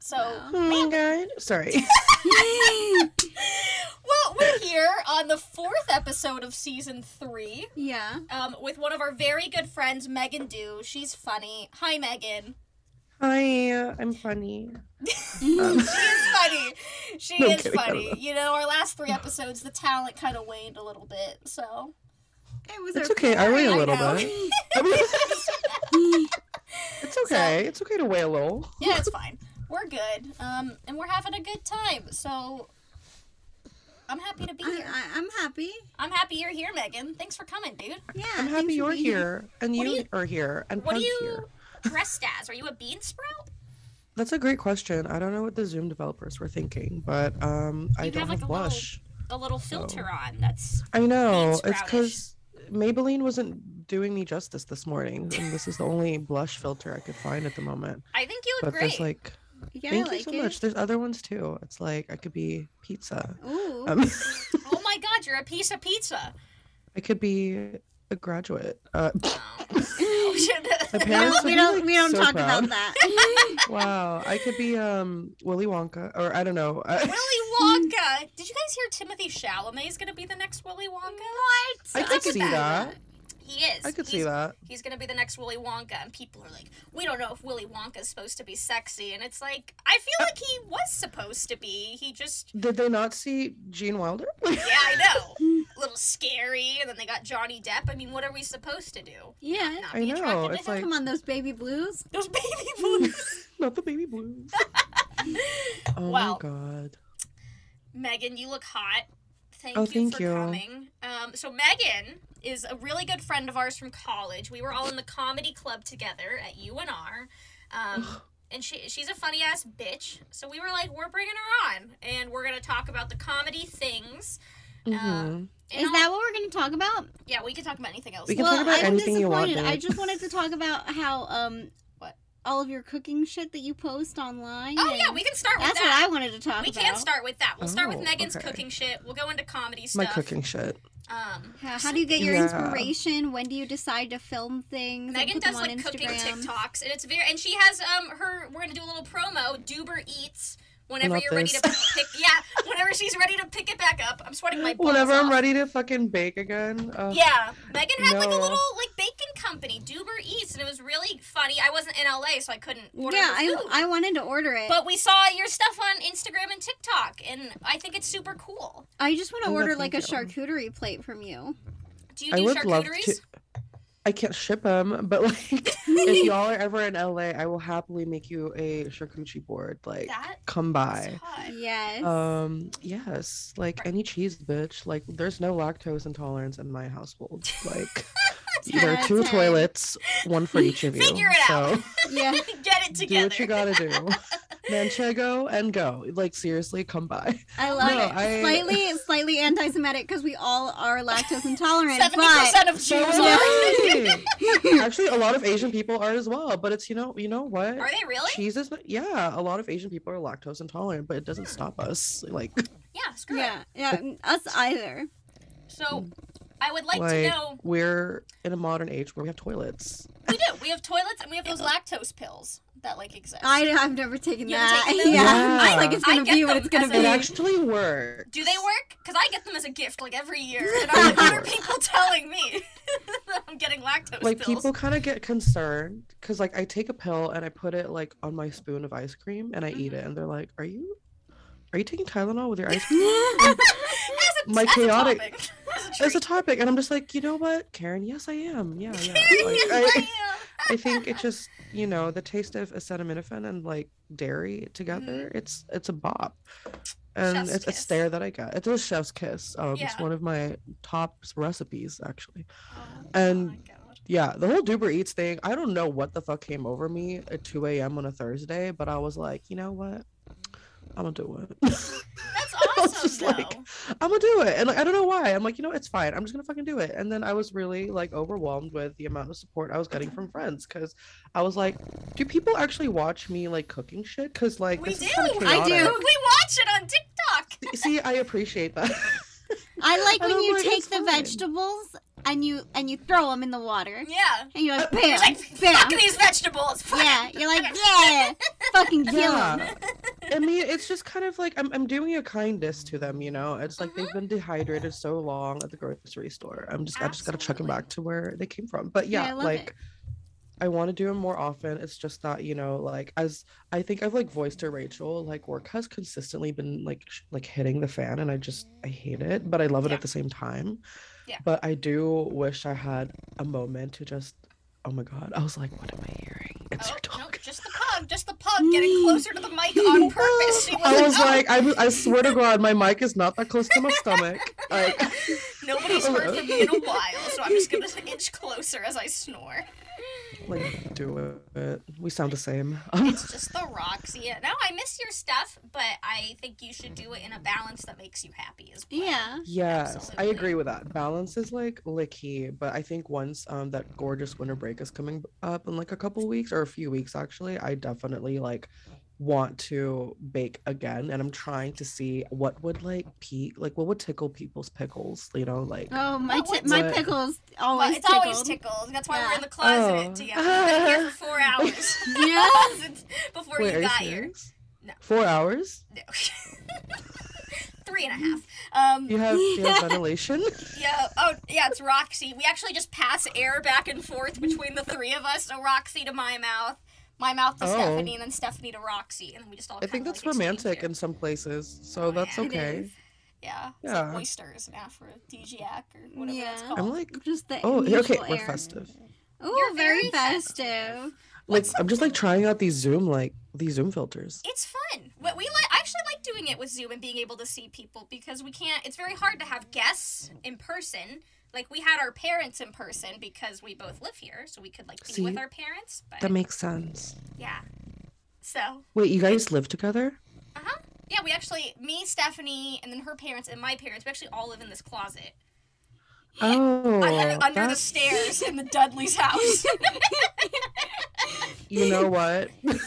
So, Oh my god. Sorry. well, we're here on the fourth episode of season three yeah. um, with one of our very good friends, Megan Dew. She's funny. Hi, Megan. Hi, uh, I'm funny. she Um, is funny. She No is kidding, I don't funny. know. You know, our last three episodes, the talent kind of waned a little bit. So, It was It's our okay. I weigh a I little know. bit. I mean, it's okay. It's okay to weigh a little. yeah, it's fine. We're good. Um, and we're having a good time. So, I'm happy to be here. I, I'm happy. I'm happy you're here, Megan. Thanks for coming, dude. Yeah. I'm happy you're being here and you, you- are here and What are Pug's you here. dressed as? Are you a bean sprout? That's a great question. I don't know what the Zoom developers were thinking, but um, I You don't have, have, like, a little- blush. A little filter on. That's I know. bean It's sproutish. because Maybelline wasn't doing me justice this morning, and this is the only blush filter I could find at the moment. I think you look But great. there's like, Yeah, thank I like you so it. much. There's other ones too. It's like I could be pizza. Ooh. Um, oh my god, you're a piece of pizza. I could be a graduate. Uh, Oh. My we don't, we don't, like, we don't so talk proud. about that. wow, I could be um Willy Wonka, or I don't know. Willy Wonka. Did you guys hear Timothée Chalamet is going to be the next Willy Wonka? what? I could could see see that. He is. I could see that. He's going to be the next Willy Wonka, and people are like, we don't know if Willy Wonka is supposed to be sexy. And it's like, I feel like he was supposed to be. He just, Did they not see Gene Wilder? yeah, I know. A little scary, and then they got Johnny Depp. I mean, what are we supposed to do? Yeah. Not I be know, attracted it's him? like- Come on, those baby blues. Those baby blues. not the baby blues. Oh Wow. my god. Megan, you look hot. Thank Oh, you thank for you. coming. Um, so Megan is a really good friend of ours from college. We were all in the comedy club together at UNR. Um, and she she's a funny ass bitch. So we were like, we're bringing her on, and we're gonna talk about the comedy things. hmm And Is I'll- that what we're going to talk about? Yeah, we can talk about anything else. We can well, talk about I'm anything you want, disappointed. I just wanted to talk about how um What? All of your cooking shit that you post online. oh yeah, we can start with that's that. That's what I wanted to talk we about. We can start with that. We'll start with Oh, Megan's okay. cooking shit. We'll go into comedy stuff. My cooking shit. Um, How, how do you get your Yeah. inspiration? When do you decide to film things? Megan does on like cooking TikToks, and it's very. And she has um her. We're gonna do a little promo. Duber eats whenever Not you're ready to pick. Yeah, whenever she's ready to pick it back up. I'm sweating my balls Whenever I'm off. ready to fucking bake again. Uh, Yeah, Megan had like a little like bacon company, Duber Eats, and it was really funny. I wasn't in LA, so I couldn't order Yeah, the I. I wanted to order it. but we saw your stuff on Instagram and TikTok, and I think it's super cool. I just want to order thank like a charcuterie plate from you. Do you I do would love charcuteries? to. I can't ship them, but like, if y'all are ever in LA, I will happily make you a charcuterie board. Like, That come by. Yes. Um, yes, like Right. any cheese, bitch. Like, there's no lactose intolerance in my household. Like, there are two ten. toilets, one for each of you. Figure it out. Yeah. Get it together. do what you gotta do. Manchego and go. Like, seriously, come by. I love No, it. I- Slightly, slightly anti-Semitic because we all are lactose intolerant. Seventy but percent of So Jews are. Actually, a lot of Asian people are as well. But it's you know, you know what? Are they really? Cheese is not, yeah. A lot of Asian people are lactose intolerant, but it doesn't hmm. stop us. Like, Yeah, screw it. yeah, yeah, us either. So, I would like, to know. we're in a modern age where we have toilets. We do. We have toilets and we have those lactose pills that like exist. I, I've never taken You that. taken them? yeah. Yeah. I like it's gonna get be what them it's gonna be. It actually works. Do they work? Because I get them as a gift like every year, and I'm like, what are people telling me that I'm getting lactose Like pills? people kind of get concerned because like I take a pill and I put it like on my spoon of ice cream and I eat Mm-hmm. it and they're like, "Are you, are you taking Tylenol with your ice cream?" as a, my as chaotic- A topic. As a As a topic, and I'm just like, you know what, Karen? Yes, I am. Yeah, yeah. Like, I I, am. I think it just you know the taste of acetaminophen and like dairy together. Mhm. It's it's a bop, and Chef's it's a stare that I get. It's a chef's kiss. Um, It's one of my top recipes actually. Oh And- God. Yeah, the whole Duber Eats thing. I don't know what the fuck came over me at 2 a.m. on a Thursday, but I was like, you know what? I'm gonna do it. That's I was awesome, just though. like, I'm gonna do it, and like I don't know why. I'm like, you know, it's fine. I'm just gonna fucking do it. And then I was really like overwhelmed with the amount of support I was getting from friends because I was like, do people actually watch me like cooking shit? Because like we this do. is kinda I do. We watch it on TikTok. See, I appreciate that. I like And when I'm you like, take the fine. vegetables and you and you throw them in the water Yeah. and you're like Uh, bam, It's like, bam. fuck these vegetables. Fuck Yeah, you're like yeah, fucking kill him. Yeah. I mean, it's just kind of like I'm, I'm doing a kindness to them, you know. It's like Mm-hmm. they've been dehydrated so long at the grocery store. I'm just I just gotta chuck them back to where they came from. But Yeah, yeah, I like it. I want to do them more often. It's just that you know, like as I think I've like voiced to Rachel, like work has consistently been like sh- like hitting the fan, and I just I hate it, but I love it Yeah. at the same time. Yeah. But I do wish I had a moment to just. Oh my god! I was like, what am I hearing? It's Oh, your no, dog. just the pug, just the pug getting closer to the mic on purpose. She I was "Oh." like, I, I swear to God, my mic is not that close to my stomach. Like, Nobody's heard from me in a while, so I'm just gonna inch closer as I snore. Like, do it. We sound the same. It's just the Roxy. No, I miss your stuff, but I think you should do it in a balance that makes you happy as well. Yeah. yes, I agree with that. Balance is like licky, but I think once um that gorgeous winter break is coming up in like a couple weeks or a few weeks actually, I definitely like want to bake again, and I'm trying to see what would like peak, like what would tickle people's pickles, you know, like. Oh, my What ti- would- my What? pickles Well, always it's always tickled. tickled. That's why we're in the closet Oh. together. We've been here for four hours. Yeah. Since- Before Wait, you are you got here. No. Four hours? No. Three and a half. Um, You have, you have ventilation? Yeah. Oh, yeah. It's Roxy. We actually just pass air back and forth between the three of us. So Roxy to my mouth, my mouth to Oh. Stephanie, and then Stephanie to Roxy, and then we just all. I think that's like, romantic in some places, so Oh, that's yeah. Okay. is. Yeah. It's Yeah. like oysters and aphrodisiac or whatever that's Yeah. called. I'm like, Just the oh, okay, mutual we're festive. Oh, You're very very festive. festive. Like, I'm just like trying out these Zoom, like these Zoom filters. It's fun. What we like, I actually like doing it with Zoom and being able to see people because we can't. It's very hard to have guests in person. Like we had our parents in person because we both live here, so we could like be with our parents. But That makes sense. yeah. So Wait, you guys live together? Uh huh. Yeah, we actually, me, Stephanie, and then her parents and my parents, we actually all live in this closet. Oh, under, under the stairs in the Dudley's house. you know what?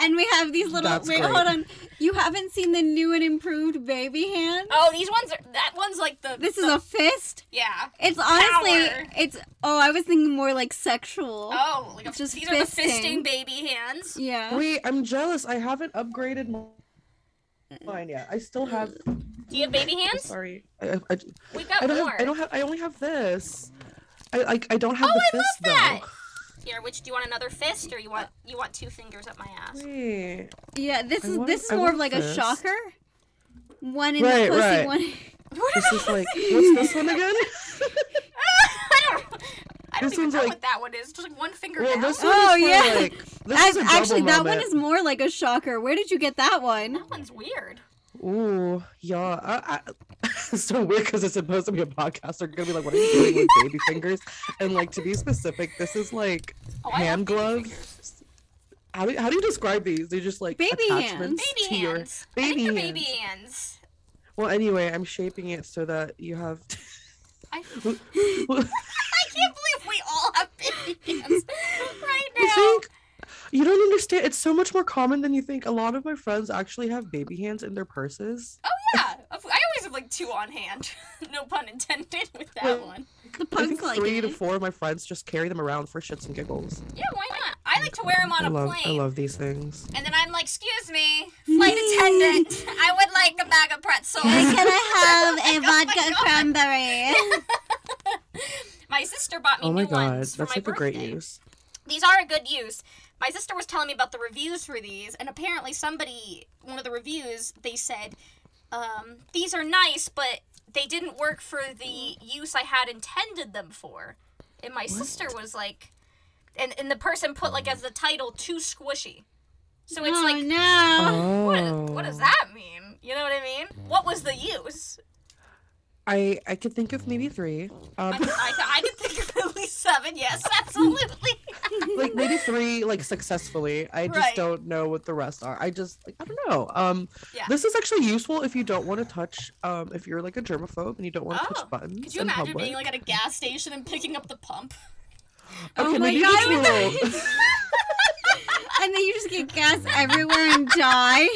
And we have these little. That's wait, great. hold on. You haven't seen the new and improved baby hand? oh, these ones are, that one's like the. This is a fist. Yeah. It's honestly, Power. it's. Oh, I was thinking more like sexual. Oh, like a, Just these are the fisting. fisting baby hands. Yeah. Wait, I'm jealous. I haven't upgraded uh, mine yet. I still have. Uh, Do you have baby hands? Sorry, I, I, I, We've got I don't more. have. I don't have. I only have this. I like. I don't have Oh, the I love that. though. Here, which do you want another fist or you want you want two fingers up my ass? Wait. Yeah, this I is want- this is I more of want like a shocker. One in Right, the pussy, right. one. This is like. What's this one again? I don't. I don't This even know like- what that one is. Just like one finger Well, down. this one Oh, is yeah. like. This Ac- is a Actually, that one is more like a shocker. Where did you get that one? That one's weird. Ooh, yeah. I, I, it's so weird because it's supposed to be a podcast. They're gonna be like, "What are you doing with baby fingers?" And like to be specific, this is like Oh, hand gloves. How do, how do you describe these? They're just like Baby hands. Baby to your hands. I baby think hands. baby hands. Well, anyway, I'm shaping it so that you have. I, I can't believe we all have baby hands right I now. think you don't understand. It's so much more common than you think. A lot of my friends actually have baby hands in their purses. Oh yeah, I always have like two on hand. no pun intended with that Well, one. The I think like three it. to four of my friends just carry them around for shits and giggles. Yeah, why not? I like to wear them on I a love, plane. I love these things. And then I'm like, excuse me, flight attendant, I would like a bag of pretzels. Can I have a Oh vodka God. cranberry? My sister bought me Oh my new god, ones for that's my like a great birthday. use. These are a good use. My sister was telling me about the reviews for these, and apparently somebody, one of the reviews, they said, um, these are nice, but they didn't work for the use I had intended them for. And my sister was like, and, and the person put like as the title, too squishy. So it's oh like, no. what, what does that mean? You know what I mean? What was the use? I I could think of maybe three. Um, I, I, I could think of at least seven. Yes, absolutely. Like maybe three like successfully. I just Right. don't know what the rest are. I just like I don't know. Um Yeah. this is actually useful if you don't want to touch um if you're like a germaphobe and you don't want to Oh, touch buttons Could you imagine public. being like at a gas station and picking up the pump? Oh okay, my God, just with a the- and then you just get gas everywhere and die.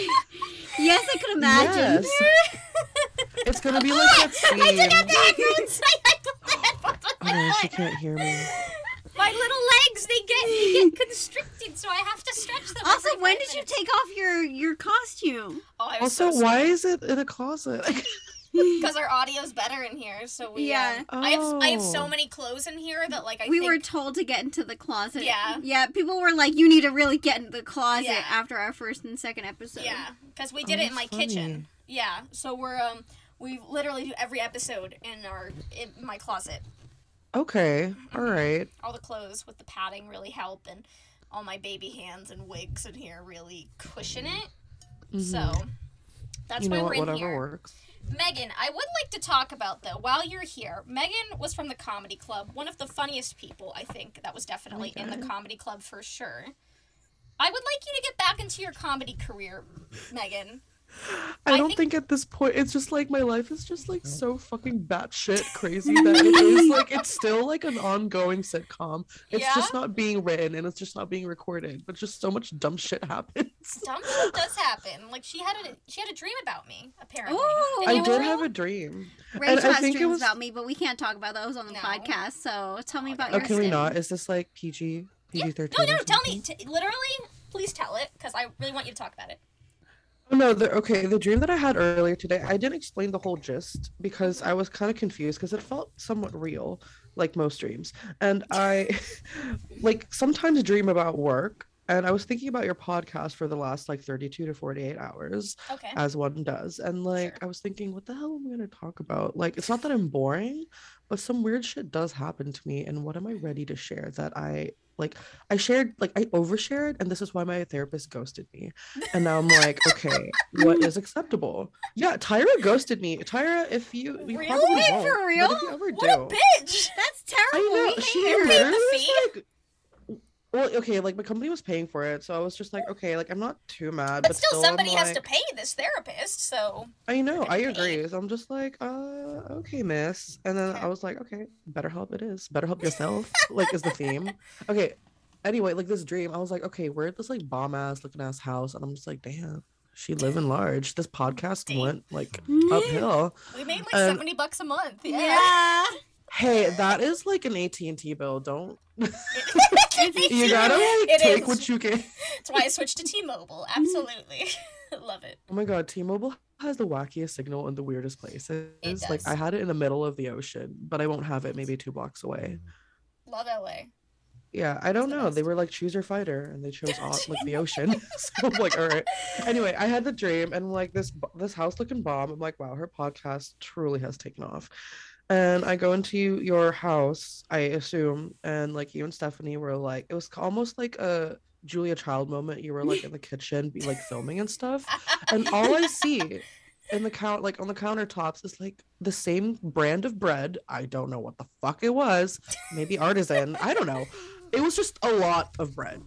Yes, I could imagine. Yes. It's gonna be like that scene. I did have the headphones. I had the headphones on Oh, my no, she can't hear me. My little legs, they get they get constricted, so I have to stretch them. Also, when five did you take off your your costume? Oh, I was Also, so why is it in a closet? Because our audio's better in here, so we. Yeah. Um, I have I have so Oh. many clothes in here that like I we think, were told to get into the closet. Yeah. Yeah, people were like, you need to really get into the closet Yeah. after our first and second episode. Yeah, because we did Oh, it in my that's kitchen. Yeah, so we're um we literally do every episode in our in my closet. Okay, all right. All the clothes with the padding really help, and all my baby hands and wigs in here really cushion it. So Mhm. that's you know why we're in Whatever here. works. Megan, I would like to talk about though while you're here. Megan was from the comedy club, one of the funniest people I think that was definitely in the comedy club for sure. I would like you to get back into your comedy career, Megan. I I don't think- think... at this point it's just like my life is just like so fucking batshit crazy that it is like it's still like an ongoing sitcom. It's Yeah? just not being written and it's just not being recorded, but just so much dumb shit happens. Dumb shit does hapen. Like she had a she had a dream about me apparently. Ooh. I you did have have a a dream. Rachel I has think it dreams was- about me, but we can't talk about those on the No. podcast. So tell me about. Oh, your can we not? Is this like PG? Yeah. PG thirteen? No, no, tell me. T- literally, please tell it because I really want you to talk about it. Oh, no, the, okay. The dream that I had earlier today, I didn't explain the whole gist because I was kind of confused because it felt somewhat real, like most dreams. And I, like, sometimes dream about work. And I was thinking about your podcast for the last like 32 to 48 hours, Okay. as one does. And like, Sure. I was thinking, what the hell am I going to talk about? Like, it's not that I'm boring, but some weird shit does happen to me. And what am I ready to share that I like? I shared, like, I overshared. And this is why my therapist ghosted me. And now I'm like, okay, what is acceptable? Yeah, Tyra ghosted me. Tyra, if you, you Really? probably for real? What a bitch! That's I terrible. know We she hate her. paid the literally was like, well, okay, like my company was paying for it, so I was just like, okay, like I'm not too mad, But, but, still, I'm somebody has to pay this therapist. So I know, I agree. So I'm just like, uh, okay, miss. And then Okay. I was like, okay, BetterHelp it is. Better help yourself. like is the theme. Okay. Anyway, like this dream, I was like, okay, we're at this like bomb ass looking ass house, and I'm just like, damn, she living large. This podcast Dang. went like Mm-hmm. uphill. we made like Um, seventy bucks a month. Yeah. Yeah. Hey, that is like an AT and T bill. Don't you gotta like It take is. what you can. That's why I switched to T-Mobile. Absolutely, love it. Oh my god, T-Mobile has the wackiest signal in the weirdest places. Like does. I had it in the middle of the ocean, but I won't have it maybe two blocks away. Love LA. Yeah, I don't the know. They were like choose your fighter, and they chose au- like the ocean. so I'm like, all right. Anyway, I had the dream, and like this this house looking bomb. I'm like, wow, her podcast truly has taken off. And I go into your house, I assume, and like you and Stephanie were like, it was almost like a Julia Child moment. You were like in the kitchen, be like filming and stuff, and all I see in the count like on the countertops is like the same brand of bread. I don't know what the fuck it was. Maybe artisan. I don't know. It was just a lot of bread.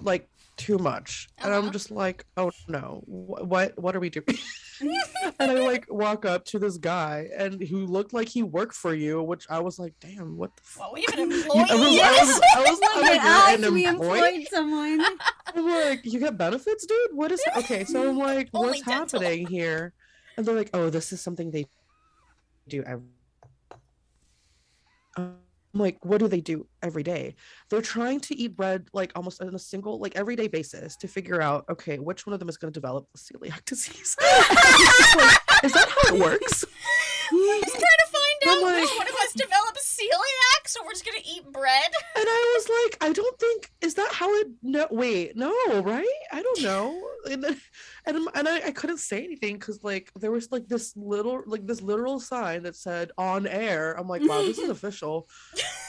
Like too much. And Uh-huh. I'm just like, oh no. Wh- what what are we doing? and I like walk up to this guy and who looked like he worked for you, which I was like, damn, what the fuck? well, we have an You- employee. I was, I was, I was, I was like, at "You're us. We employed someone. I'm like, you get benefits, dude? What is okay? So I'm like, Only what's dental. happening here? And they're like, oh, this is something they do every. I'm like, what do they do every day? They're trying to eat bread like almost on a single, like everyday basis to figure out, okay, which one of them is going to develop celiac disease. Like, is that how it works? We're trying to find out like- which one of us developed celiac, so we're just gonna eat bread. And I was like, I don't think is that how it no wait, no, right? I don't know. And then, and, and I, I couldn't say anything because like there was like this little like this literal sign that said on air. I'm like, wow, this is official.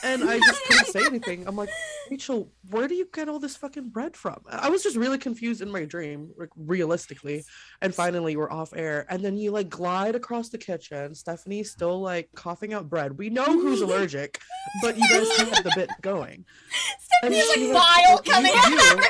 And I just couldn't say anything. I'm like, Rachel, where do you get all this fucking bread from? I was just really confused in my dream, like realistically. And finally we're off air. And then you like glide across the kitchen. Stephanie's still like coughing out bread. We know who's allergic, but you guys had the bit going. Stephanie's like bile like, coming "You out. do." of her.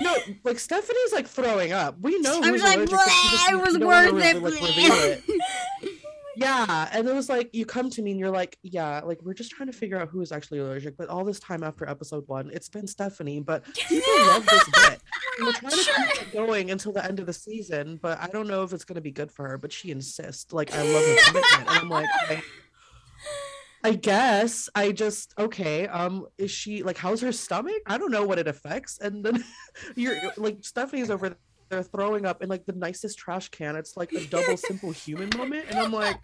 No, like Stephanie's like throwing up. We know I who's like, allergic. but she just- "Bleh, it was you don't wanna worth it, like, it. Oh yeah, and it was like you come to me and you're like, yeah, like we're just trying to figure out who is actually allergic. But all this time after episode one, it's been Stephanie. But people love this bit. And we're trying to keep it going until the end of the season, but I don't know if it's gonna be good for her. But she insists. Like I love her commitment, and I'm like, I- I guess I just okay. Um, is she like how's her stomach? I don't know what it affects. And then you're like Stephanie's over there throwing up in like the nicest trash can. It's like a double simplehuman moment, and I'm like,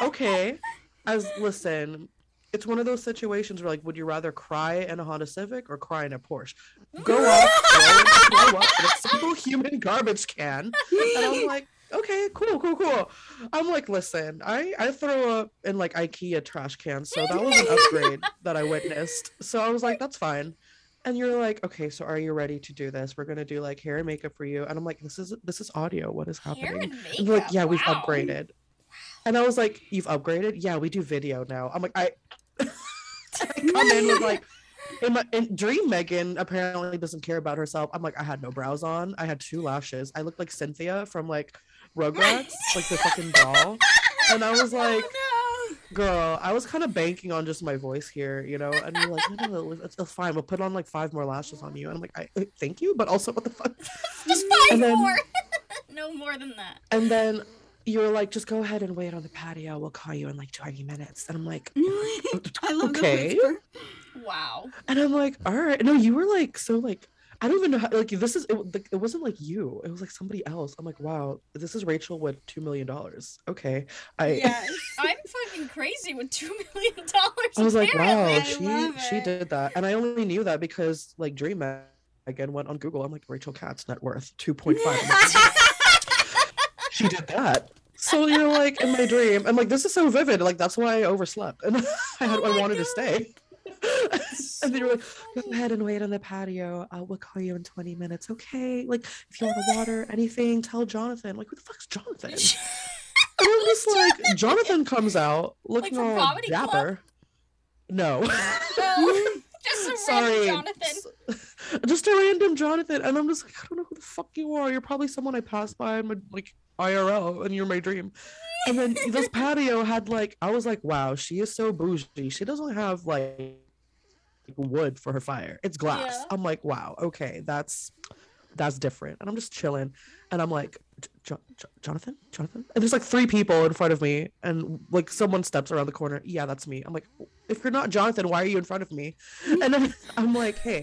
okay. As listen, it's one of those situations where like, would you rather cry in a Honda Civic or cry in a Porsche? Go up, throw, throw up in a simplehuman garbage can, and I'm like, okay, cool, cool, cool. I'm like, listen, I I throw up in like IKEA trash cans, so that was an upgrade that I witnessed. So I was like, that's fine. And you're like, okay, so are you ready to do this? We're gonna do like hair and makeup for you. And I'm like, this is this is audio. What is happening? and. Like, yeah, we've upgraded. And I was like, you've upgraded? Yeah, we do video now. I'm like, I, I come in with like, in my in Dream Megan apparently doesn't care about herself. I'm like, I had no brows on. I had two lashes. I looked like Cynthia from like Rugrats, like the fucking doll. And I was like, Oh, girl, I was kind of banking on just my voice here, you know. And you're like, no, no, no, it's, it's fine. We'll put on like five more lashes on you. And I'm like, I uh, thank you, but also what the fuck? Just five then- more. no more than that. And then you were like, just go ahead and wait on the patio. We'll call you in like 20 minutes. And I'm like, I love Okay. Wow. and I'm like, all right. No, you were like so like. I don't even know how, like this is it, like, it wasn't like you. It was like somebody else. I'm like, wow, this is Rachel with two million dollars. Okay. I Yes. I'm fucking crazy with two million dollars. I was like, wow, she she did that, and I only knew that because like Dream Mag- again went on Google. I'm like Rachel Katz net worth two point five. she did that. So you're like in my dream. I'm like, this is so vivid. Like that's why I overslept, and I had Oh I wanted to stay. And they you're like, go ahead and wait on the patio. Uh, we'll call you in 20 minutes. Okay. Like if you want water, anything, tell Jonathan. Like who the fuck's Jonathan? And I'm just like, Jonathan comes out looking from all Comedy Club? dapper. No. No. Just a Sorry. random Jonathan. Just a random Jonathan. And I'm just like, I don't know who the fuck you are. You're probably someone I passed by in my like IRL and you're my dream. And then this patio had like I was like, wow, she is so bougie. She doesn't have like wood for her fire. It's glass. Yeah. I'm like, wow, okay, that's that's different. And I'm just chilling. And I'm like, "J- Jo- Jo- Jonathan, Jonathan. And there's like three people in front of me, and like someone steps around the corner. Yeah, that's me. I'm like, if you're not Jonathan, why are you in front of me? And then I'm like, hey,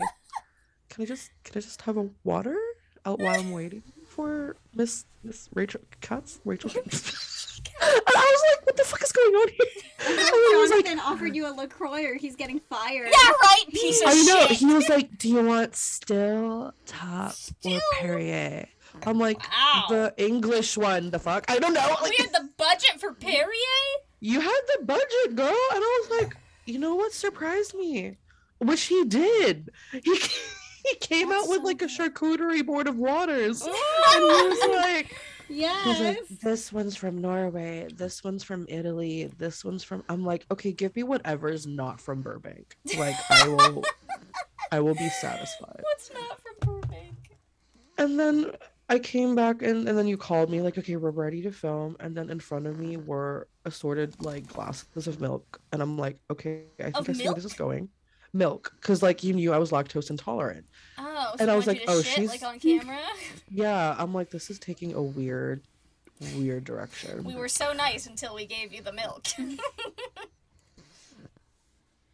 can I just can I just have a water out while I'm waiting for Miss Miss Rachel Katz? Rachel Katz? and I was like, what the fuck is going on here? And was like, offered you a LaCroix or he's getting fired. Yeah, right, piece of I know. shit. He was like, "Do you want still top Still? or Perrier?" I'm like, Wow. "The English one." The fuck? I don't know. we had the budget for Perrier. you had the budget, girl, and I was like, "You know what surprised me?" Which he did. He he came That's out with so like a charcuterie board of waters, and he was like. Yes. Like, this one's from Norway. This one's from Italy. This one's from. I'm like, okay, give me whatever is not from Burbank. Like, I will, I will be satisfied. What's not from Burbank? And then I came back and, and then you called me like, okay, we're ready to film. And then in front of me were assorted like glasses of milk. And I'm like, okay, I think Of I see where this is going. Milk, because like you knew I was lactose intolerant. Oh, so And you I was like, oh, shit, she's- like on camera. Yeah, I'm like, this is taking a weird, weird direction. we were so nice until we gave you the milk.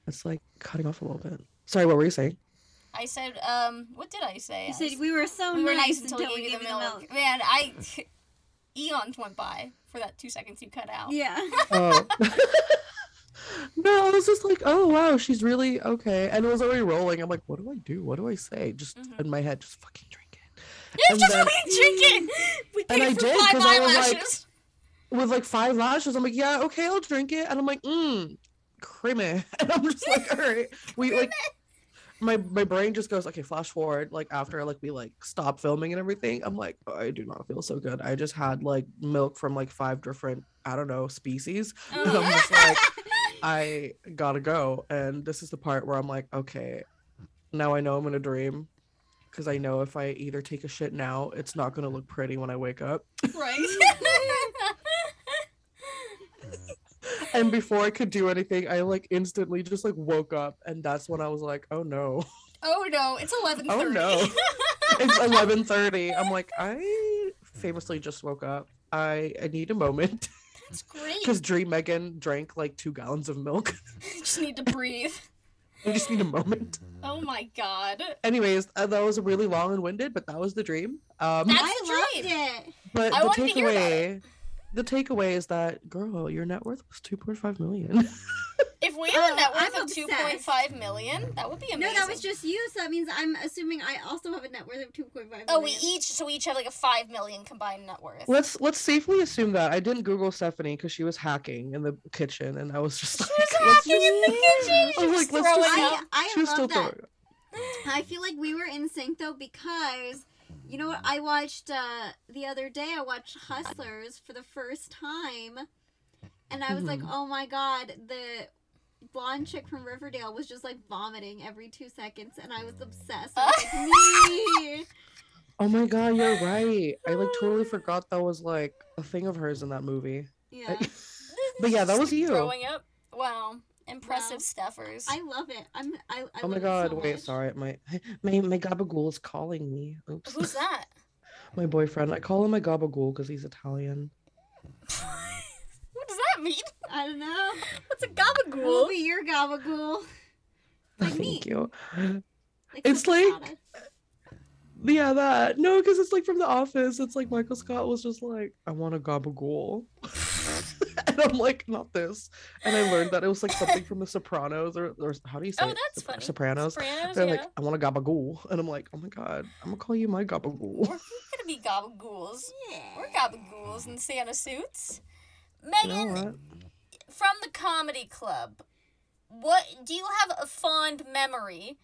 It's like cutting off a little bit. Sorry, what were you saying? I said, um, what did I say? You I said s- we were so we were nice, nice until we gave you the milk. milk. Man, I eons went by for that two seconds you cut out. Yeah. Oh. No, I was just like, oh wow, she's really okay. And it was already rolling. I'm like, what do I do? What do I say? Just Mhm. in my head, just fucking drink it. You And just then- fucking drink it. We And I did, five 'cause I was like-. With like five lashes, I'm like, yeah, okay, I'll drink it. And I'm like, mmm, creamy. And I'm just like, all right. We like my my brain just goes, okay, flash forward, like after like we like stop filming and everything. I'm like, oh, I do not feel so good. I just had like milk from like five different, I don't know, species. And I'm just like, I gotta go. And this is the part where I'm like, okay, now I know I'm in a dream. Because I know if I either take a shit now, it's not gonna look pretty when I wake up. right. And before I could do anything, I like instantly just like woke up, and that's when I was like, oh no, oh no, it's eleven thirty. Oh, no. it's 11:30. I'm like, I famously just woke up. I I need a moment That's great. because Dream Megan drank like two gallons of milk. You just need to breathe. I just need a moment. Oh my god. Anyways, uh, that was really long and winded, but that was the dream. Um, That's I the loved it. but I the wanted to hear about takeaway, the takeaway is that girl, your net worth was two point five million. If we had a Oh, net worth I'm of two obsessed. point five million, that would be amazing. No, that was just you, so that means I'm assuming I also have a net worth of 2.5 million. Oh, we each so we each have like a five million combined net worth. let's let's safely assume that I didn't Google Stephanie because she was hacking in the kitchen, and I was just like, she was let's hacking in the kitchen. I was like, let's throwing just, up. I, I she was love still that. throwing. I feel like we were in sync though because you know what I watched uh the other day I watched Hustlers for the first time and I was like, Mhm. "Oh my god, the blonde chick from Riverdale was just like vomiting every 2 seconds and I was obsessed." I was like, "Me." Oh my god, you're right. I like totally forgot that was like a thing of hers in that movie. Yeah. But yeah, that was you. Growing up. Wow. Impressive Wow. stuffers. I love it. I'm I, I oh my god, so wait, much. sorry, my my my gabagool is calling me. Oops. Who's that? my boyfriend? I call him my gabagool because he's Italian. What does that mean? I don't know. What's a Who'll gabagool? be your gabagool? Like Thank me. you. Like It's like- Sada. Yeah, that. No, because it's like from The Office. It's like Michael Scott was just like, I want a gabagool. and I'm like, not this. And I learned that it was like something from The Sopranos or, or how do you say Oh, it? that's Sopra- funny. Sopranos. Sopranos, They're yeah. like, I want a gabagool. And I'm like, oh my god, I'm gonna call you my gabagool. We're gonna be gabagools. Yeah. We're gabagools in Santa suits. Megan, from the comedy club, what do you have a fond memory?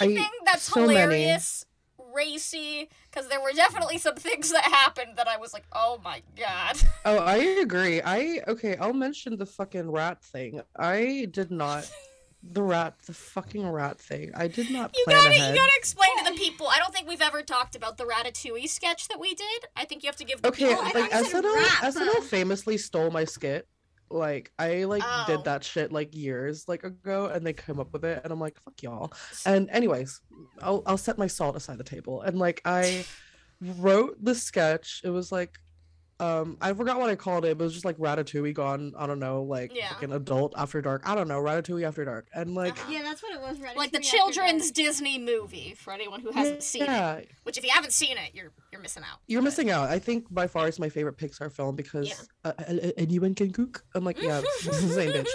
Anything that's so many. hilarious, racy? Because there were definitely some things that happened that I was like, oh my god. Oh, I agree. I okay. I'll mention the fucking rat thing. I did not. The rat, the fucking rat thing. I did not You gotta, ahead. you gotta explain to the people. I don't think we've ever talked about the Ratatouille sketch that we did. I think you have to give the Okay, people. Like SNL, rap. SNL famously stole my skit. Like I like Oh. did that shit like years like ago, and they came up with it, and I'm like, fuck y'all. And anyways, I'll I'll set my salt aside the table, and like I wrote the sketch. It was like, um, I forgot what I called it, but it was just like Ratatouille gone. I don't know, like Yeah. fucking adult after dark. I don't know, Ratatouille after dark, and like. Uh-huh. Yeah, that's what it was. Ratatouille like the after children's dark. Disney movie for anyone who hasn't seen it. Which, if you haven't seen it, you're you're missing out. You're But- missing out. I think by far it's my favorite Pixar film because Yeah. uh, uh, anyone can cook. I'm like, yeah, it's the same bitch.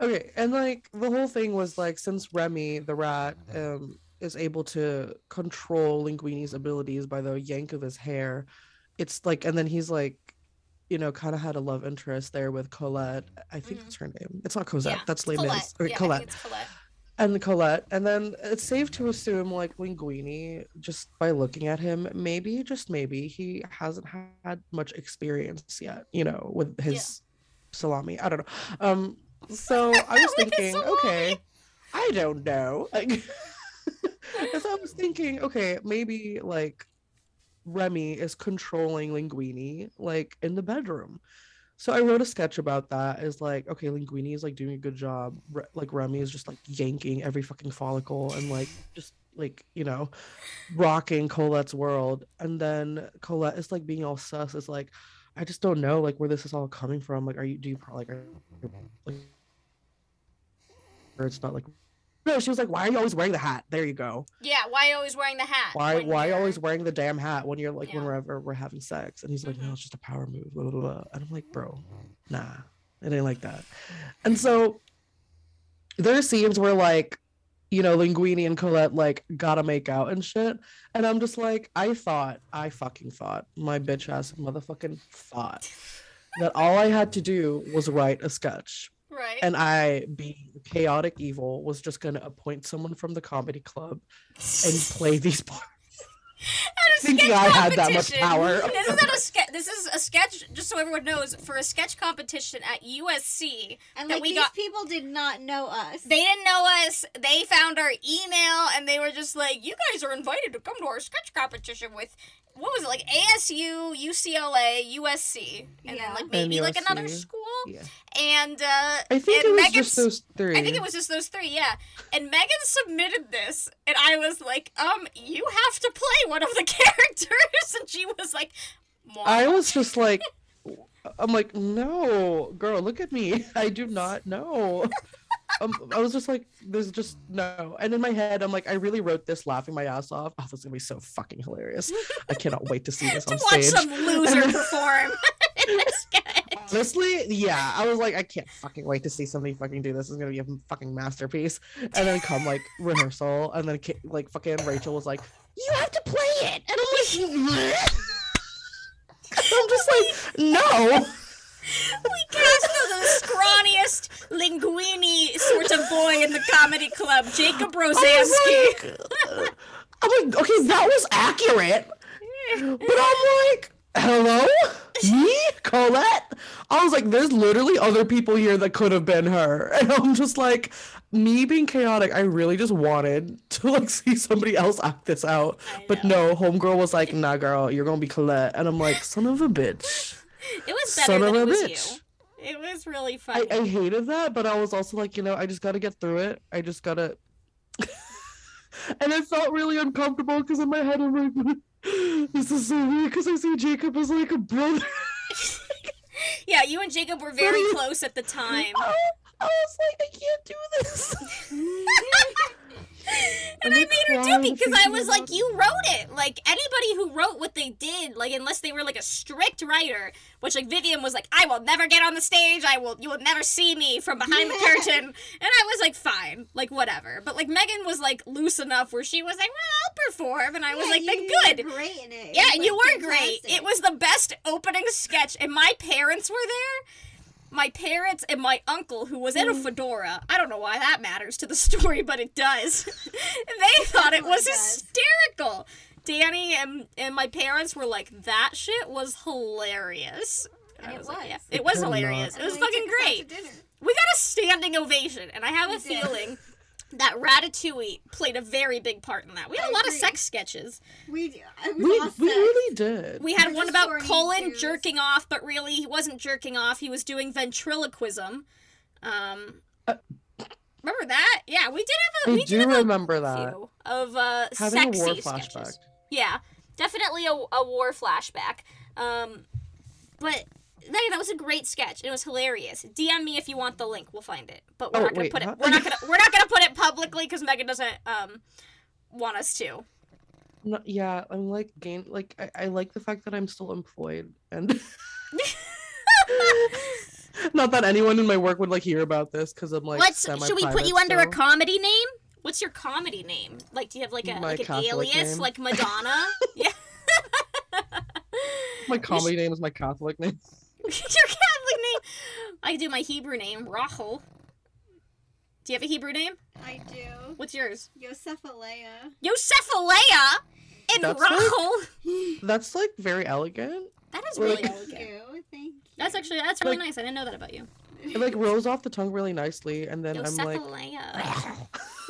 Okay, and like the whole thing was like since Remy the rat um is able to control Linguini's abilities by the yank of his hair, it's like and then he's like, you know, kind of had a love interest there with Colette. I think Mhm. that's her name. It's not Cosette. Yeah, that's Les Colette. Okay, yeah, Colette Colette. and Colette, and then it's safe to assume like Linguini, just by looking at him, maybe just maybe he hasn't had much experience yet, you know, with his salami. I don't know. Um, so I was thinking, okay, I don't know. Like, so I was thinking, okay, maybe like Remy is controlling Linguini like in the bedroom. So I wrote a sketch about that. Is like, okay, Linguini is like doing a good job. Re- like Remy is just like yanking every fucking follicle and like just like you know, rocking Colette's world. And then Colette is like being all sus. It's like, I just don't know like where this is all coming from. Like, are you do you like, are, like, it's not like. No, she was like, "Why are you always wearing the hat?" There you go. Yeah, why are you always wearing the hat? Why why you're- always wearing the damn hat when you're like Yeah. whenever we're having sex? And he's like, no, it's just a power move. Blah, blah, blah. And I'm like, bro, nah, it ain't like that. And so there are scenes where like, you know, Linguini and Colette like gotta make out and shit. And I'm just like, I thought, I fucking thought, my bitch ass motherfucking thought that all I had to do was write a sketch Right. and I, being chaotic evil, was just gonna appoint someone from the comedy club and play these parts. At a thinking sketch I had that much competition. power. This is at a ske- This is a sketch. Just so everyone knows, for a sketch competition at USC, And that like we these got- people did not know us. they didn't know us. They found our email and they were just like, "You guys are invited to come to our sketch competition with." What was it like? ASU, UCLA, USC, and Yeah. then like maybe like another school. Yeah. And uh, I think and it was Megan's- just those three. I think it was just those three, yeah. And Megan submitted this, and I was like, um, you have to play one of the characters. And she was like, I was just like, I'm like, no, girl, look at me. I do not know. um, I was just like, there's just no. And in my head, I'm like, I really wrote this laughing my ass off. Oh, this is gonna be so fucking hilarious. I cannot wait to see this to on watch stage. some loser perform this sketch. Honestly, yeah, I was like, I can't fucking wait to see somebody fucking do this. It's gonna be a fucking masterpiece. And then come like rehearsal, and then like fucking Rachel was like, "You have to play it," and I'm like, I'm just like, no. We cast the, scrawniest, linguini sort of boy in the comedy club, Jacob Rosansky. I'm like, okay, that was accurate, but I'm like, hello, me, Colette. I was like, there's literally other people here that could have been her, and I'm just like, me being chaotic. I really just wanted to like see somebody else act this out, but no, homegirl was like, nah, girl, you're gonna be Colette, and I'm like, son of a bitch. It was better Son than of it a was bitch. you. It was really I. I hated that, but I was also like, you know, I just gotta get through it. I just gotta. and I felt really uncomfortable because in my head I'm like, this is so weird because I see Jacob as like a brother. yeah, you and Jacob were very close at the time. I, I was like, I can't do this. and I made her do it because I was like, you wrote it. Like anybody who wrote what they did, like unless they were like a strict writer, which like Vivian was like, I will never get on the stage. I will, you will never see me from behind the curtain. And I was like, fine, like whatever. But like Megan was like loose enough where she was like, well, I'll perform, and I was like, then you were good. Great in it. It Yeah, and you like, were great. It was the best opening sketch, and my parents were there. My parents and my uncle, who was in a hmm. fedora. I don't know why that matters to the story, but it does. they thought it was does. hysterical. Danny and, and my parents were like, that shit was hilarious. And I it like, was. yeah, It it was could not. hilarious. It was then fucking took us out great. We got a standing ovation, and I have a did. feeling that Ratatouille played a very big part in that. We had I a lot of sex sketches. We we, we sex. really did. We had We're one about horny Colin dudes. jerking off, but really he wasn't jerking off. He was doing ventriloquism. Um, Uh, remember that? Yeah, we did have a. I we do did have remember a that. of uh, Having a sexy war sketches. flashback. Yeah, definitely a, a war flashback. Um, but that, that was a great sketch. It was hilarious. DM me if you want the link. We'll find it. But we're Oh, not gonna wait, put it. huh? We're not gonna. We're not gonna put it publicly because Megan doesn't um want us to. No, yeah, I'm like gain like I, I like the fact that I'm still employed and not that anyone in my work would like hear about this because I'm like What's should we put you under a comedy name? What's your comedy name? Like, do you have like a My like an Catholic alias, name. like Madonna? yeah. My comedy name is my Catholic name. your Catholic name. I do my Hebrew name, Rachel. Do you have a Hebrew name? I do. What's yours? Yosephalea. Yosephalea and That's like- Rachel. That's like very elegant. That is really like- Thank elegant. you. Thank you. That's actually that's really Like- nice. I didn't know that about you. It like rolls off the tongue really nicely, and then I'm like,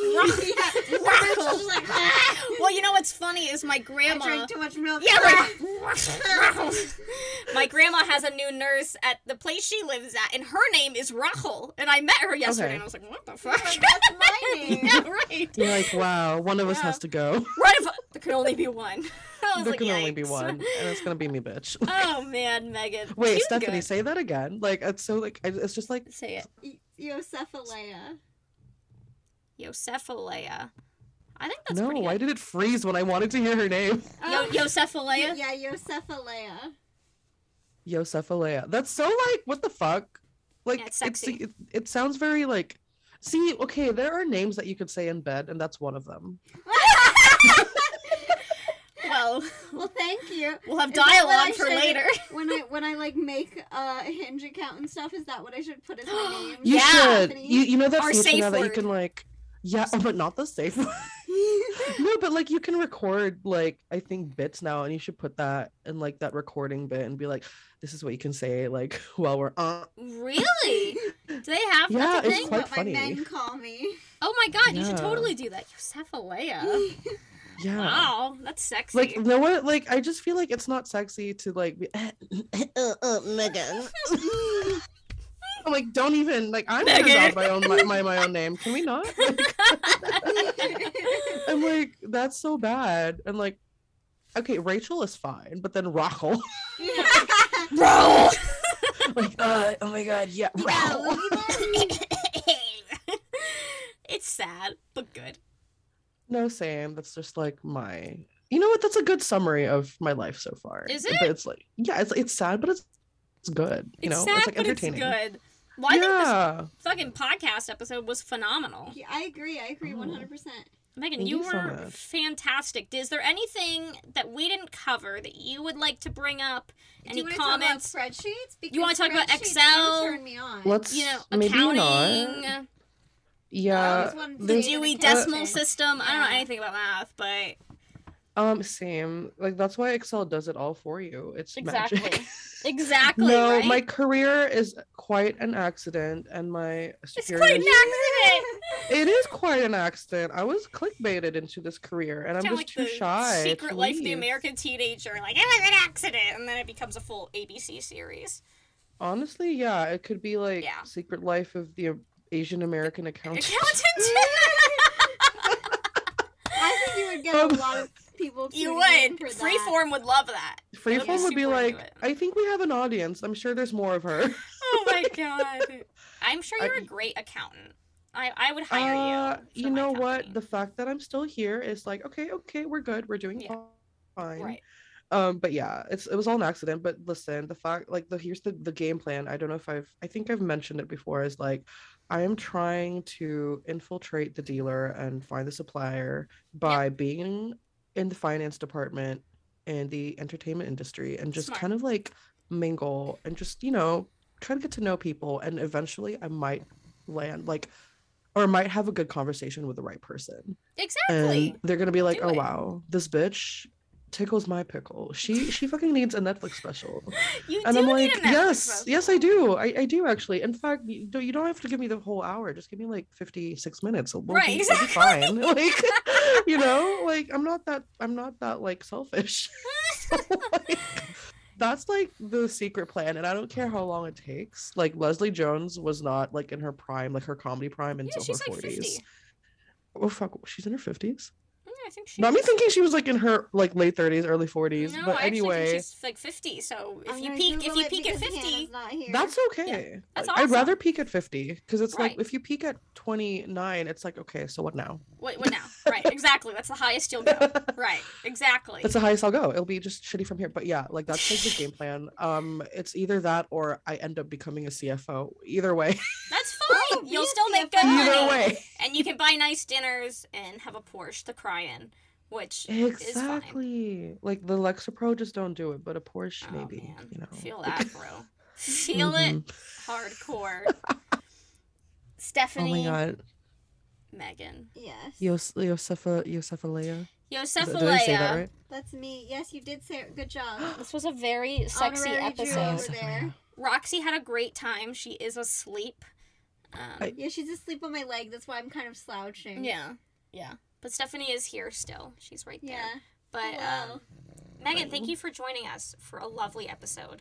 Yosephalea. yeah. Rachel. She's like, "Ah." well, you know what's funny is my I grandma. drank too much milk. Yeah, Ah. like my grandma has a new nurse at the place she lives at, and her name is Rachel. And I met her yesterday, Okay. and I was like, "What the fuck?" That's my name. yeah, right. you're like, wow, one of us Yeah. has to go. Right. If, there could only be one. I was There like, can only be one, and it's gonna be me, bitch. Oh man, Megan. Wait, She's Stephanie, good. say that again. Like it's so like it's just like Say it. Y- Yosephalea. Yosephalea. I think that's no. pretty Why good. did it freeze when I wanted to hear her name? Yo- Oh, Yosephalea. Yeah, Yosephalea. Yosephalea. That's so like what the fuck? Like Yeah, it's it's it, it sounds very like See, okay, there are names that you could say in bed, and that's one of them. Well, Well, thank you. we'll have Is that what I dialogue for should- later. When I when I like make uh, a hinge account and stuff, is that what I should put as my name? You Yeah. should. You you know that Our feature safe now that you can like yeah, oh, but not the safe word. no, but like you can record like I think bits now, and you should put that in like that recording bit and be like, this is what you can say like while we're on." Really? Do they have Yeah, that's a it's thing? quite what funny. my men call me. Oh my god, you should totally do that. Yosephalea. yeah. Wow, that's sexy. Like no what like I just feel like it's not sexy to like be uh, uh, Megan. I'm like don't even like I'm turned Megan. off my own my, my, my own name. Can we not? Like, I'm like that's so bad. And like okay, Rachel is fine, but then Rachel. Bro. like, uh, oh my god, yeah. You got a loogie there? it's sad, but good. No, same. That's just like my. You know what? That's a good summary of my life so far. Is But it? It's like, yeah, it's it's sad, but it's it's good. You it's know, sad, it's like but it's entertaining. good. Well, I think this fucking podcast episode was phenomenal. Yeah, I agree. I agree Oh. 100%. Megan, Thank you you so were much. fantastic. Is there anything that we didn't cover that you would like to bring up? Do Any you want comments? to talk about spreadsheets? Because You wanna talk about Excel? Turn me on. Let's You know, maybe accounting, not. Oh, I Yeah. always wanted to the be there's- an Dewey. Decimal System. I don't know anything about math, but Um, same. Like that's why Excel does it all for you. It's Exactly. magic. exactly. no, right? my career is quite an accident, and my it's quite an accident. It is quite an accident. I was clickbaited into this career, and I'm Sound just like too the shy. Secret to Life of the. American Teenager. Like it was an accident, and then it becomes a full ABC series. Honestly, yeah, it could be like Yeah. Secret Life of the Asian American Accountant. Accountant. I think you would get Um, a lot of people. you would. for that. Freeform would love that. They would be Freeform would be like. I think we have an audience. I'm sure there's more of her. Oh my god. I'm sure you're I- a great accountant. I, I would hire Uh, you. you know what? The fact that I'm still here is like, okay, okay, we're good. We're doing Yeah. fine. right. Um, but yeah, it's it was all an accident. But listen, the fact like the here's the the game plan. I don't know if I've I think I've mentioned it before. Is like I am trying to infiltrate the dealer and find the supplier by being in the finance department and the entertainment industry and just Smart. kind of like mingle and just you know try to get to know people and eventually I might land like or might have a good conversation with the right person Exactly. and they're gonna be like, Do "Oh it. wow, this bitch tickles my pickle. She she fucking needs a Netflix special." you And do I'm need like, a Netflix "Yes, special. yes, I do. I, I do actually. In fact, you don't you don't have to give me the whole hour. Just give me like 56 minutes. We'll Right, be, exactly. be fine. Like, you know, like I'm not that I'm not that like selfish. So, like, that's like the secret plan, and I don't care how long it takes. Like Leslie Jones was not like in her prime, like her comedy prime Yeah, until she's her like 40s. 50. Oh fuck, she's in her 50s. Yeah, I think she Not me is. thinking she was like in her like late 30s, early 40s. No, but I actually think anyway, she's like 50. So if I'm you gonna peak, if you peak at 50, Hannah's not here. that's okay. that's Like, I'd rather peak at 50 because it's Right. like if you peak at 29, it's like okay, so what now? What, what now? right, exactly. That's the highest you'll go. Right, exactly. That's the highest I'll go. It'll be just shitty from here. But yeah, like that's like the game plan. Um, it's either that or I end up becoming a CFO. Either way, That's fine. You'll still make good money. either way. And you can buy nice dinners and have a Porsche to cry in, which is fine. Exactly. Like the Lexapro just don't do it, but a Porsche Oh, maybe. man. You know. Feel that, bro. Feel it Mhm. hardcore. Oh my god. Megan, Yes. Yos- Yosefa Yosefalea. Is Did I say that right? That's me. Yes, you did say it. Good job. This was a very sexy Honorary Jew episode. over there. Roxy had a great time. She is asleep. Um, I- Yeah, she's asleep on my leg. That's why I'm kind of slouching. yeah, yeah. But Stephanie is here still. She's right there. Yeah. But Hello. um, Megan, thank you for joining us for a lovely episode.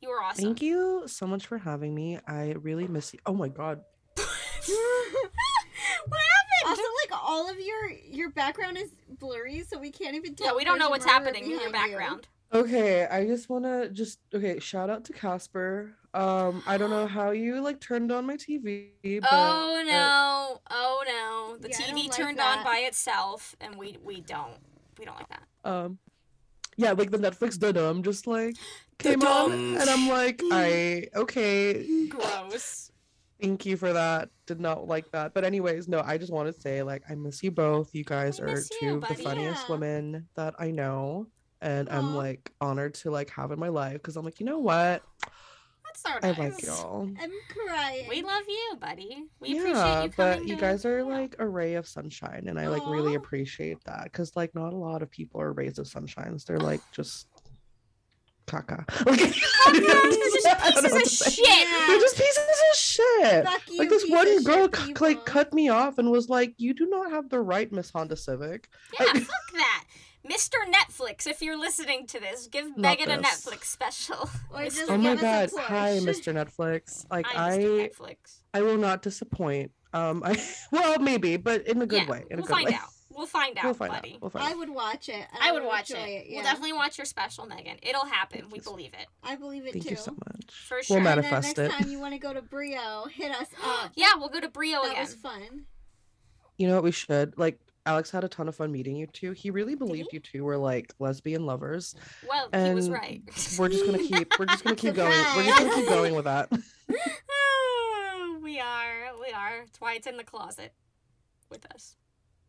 You were awesome. Thank you so much for having me. I really miss you. Oh my god. what happened? Also, like all of your your background is blurry, so we can't even tell. yeah, we don't know what's happening in your behind you. background. Okay, I just want to just okay, shout out to Casper. Um I don't know how you like turned on my TV, but Oh uh, no! Oh no! The Yeah, TV like turned that. on by itself, and we we don't we don't like that. um yeah, like the Netflix da-dum just like came on and I'm like, I okay, Gross. Thank you for that. Did not like that. But anyways, no, I just want to say like I miss you both. You guys I are miss two you, of the funniest Yeah. women that I know. And I'm like honored to like have in my life because I'm like, you know what? That's so I nice. like y'all. I'm crying. We love you, buddy. We yeah, appreciate you but you guys are yeah. like a ray of sunshine, and I like really appreciate that because like not a lot of people are rays of sunshines. They're like just caca. Like, I don't know They're what to just say- I don't know pieces of say. shit. They're just pieces of shit. Fuck you, Like this one girl shit c- like cut me off and was like, "You do not have the right, Miss Honda Civic." Yeah, I- fuck that. Mr. Netflix, if you're listening to this, give Not Megan a. Netflix special. Or just Oh my god! Hi. Mr. Netflix. Like Hi, I, Netflix. I will not disappoint. Um, I well maybe, but in a good yeah, way. In we'll a good find way. out. We'll find out, we'll find buddy. out. We'll find I out. would watch it. and I would watch enjoy it. yeah. We'll definitely watch your special, Megan. It'll happen. Thank we you so- believe it. I believe it Thank too. you so much. For We'll sure. And then manifest next it. time you want to go to Brio, hit us up. Yeah, we'll go to Brio that again. was fun. You know what we should like. Alex had a ton of fun meeting you two. He really believed he? you two were like lesbian lovers. Well, he was And right. We're just gonna keep. We're just gonna keep going. We're just gonna keep going with that. we are. We are. That's why it's in the closet with us.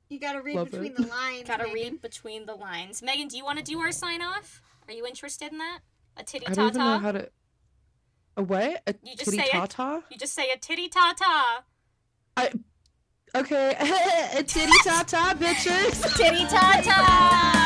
You gotta read Love between it. the lines. Gotta Megan. read between the lines. Megan, do you want to do our sign off? Are you interested in that? A titty I don't even know how to. A what? A You just titty say it. tata? You just say a titty ta ta. Okay, a titty tata, bitches. Titty ta ta.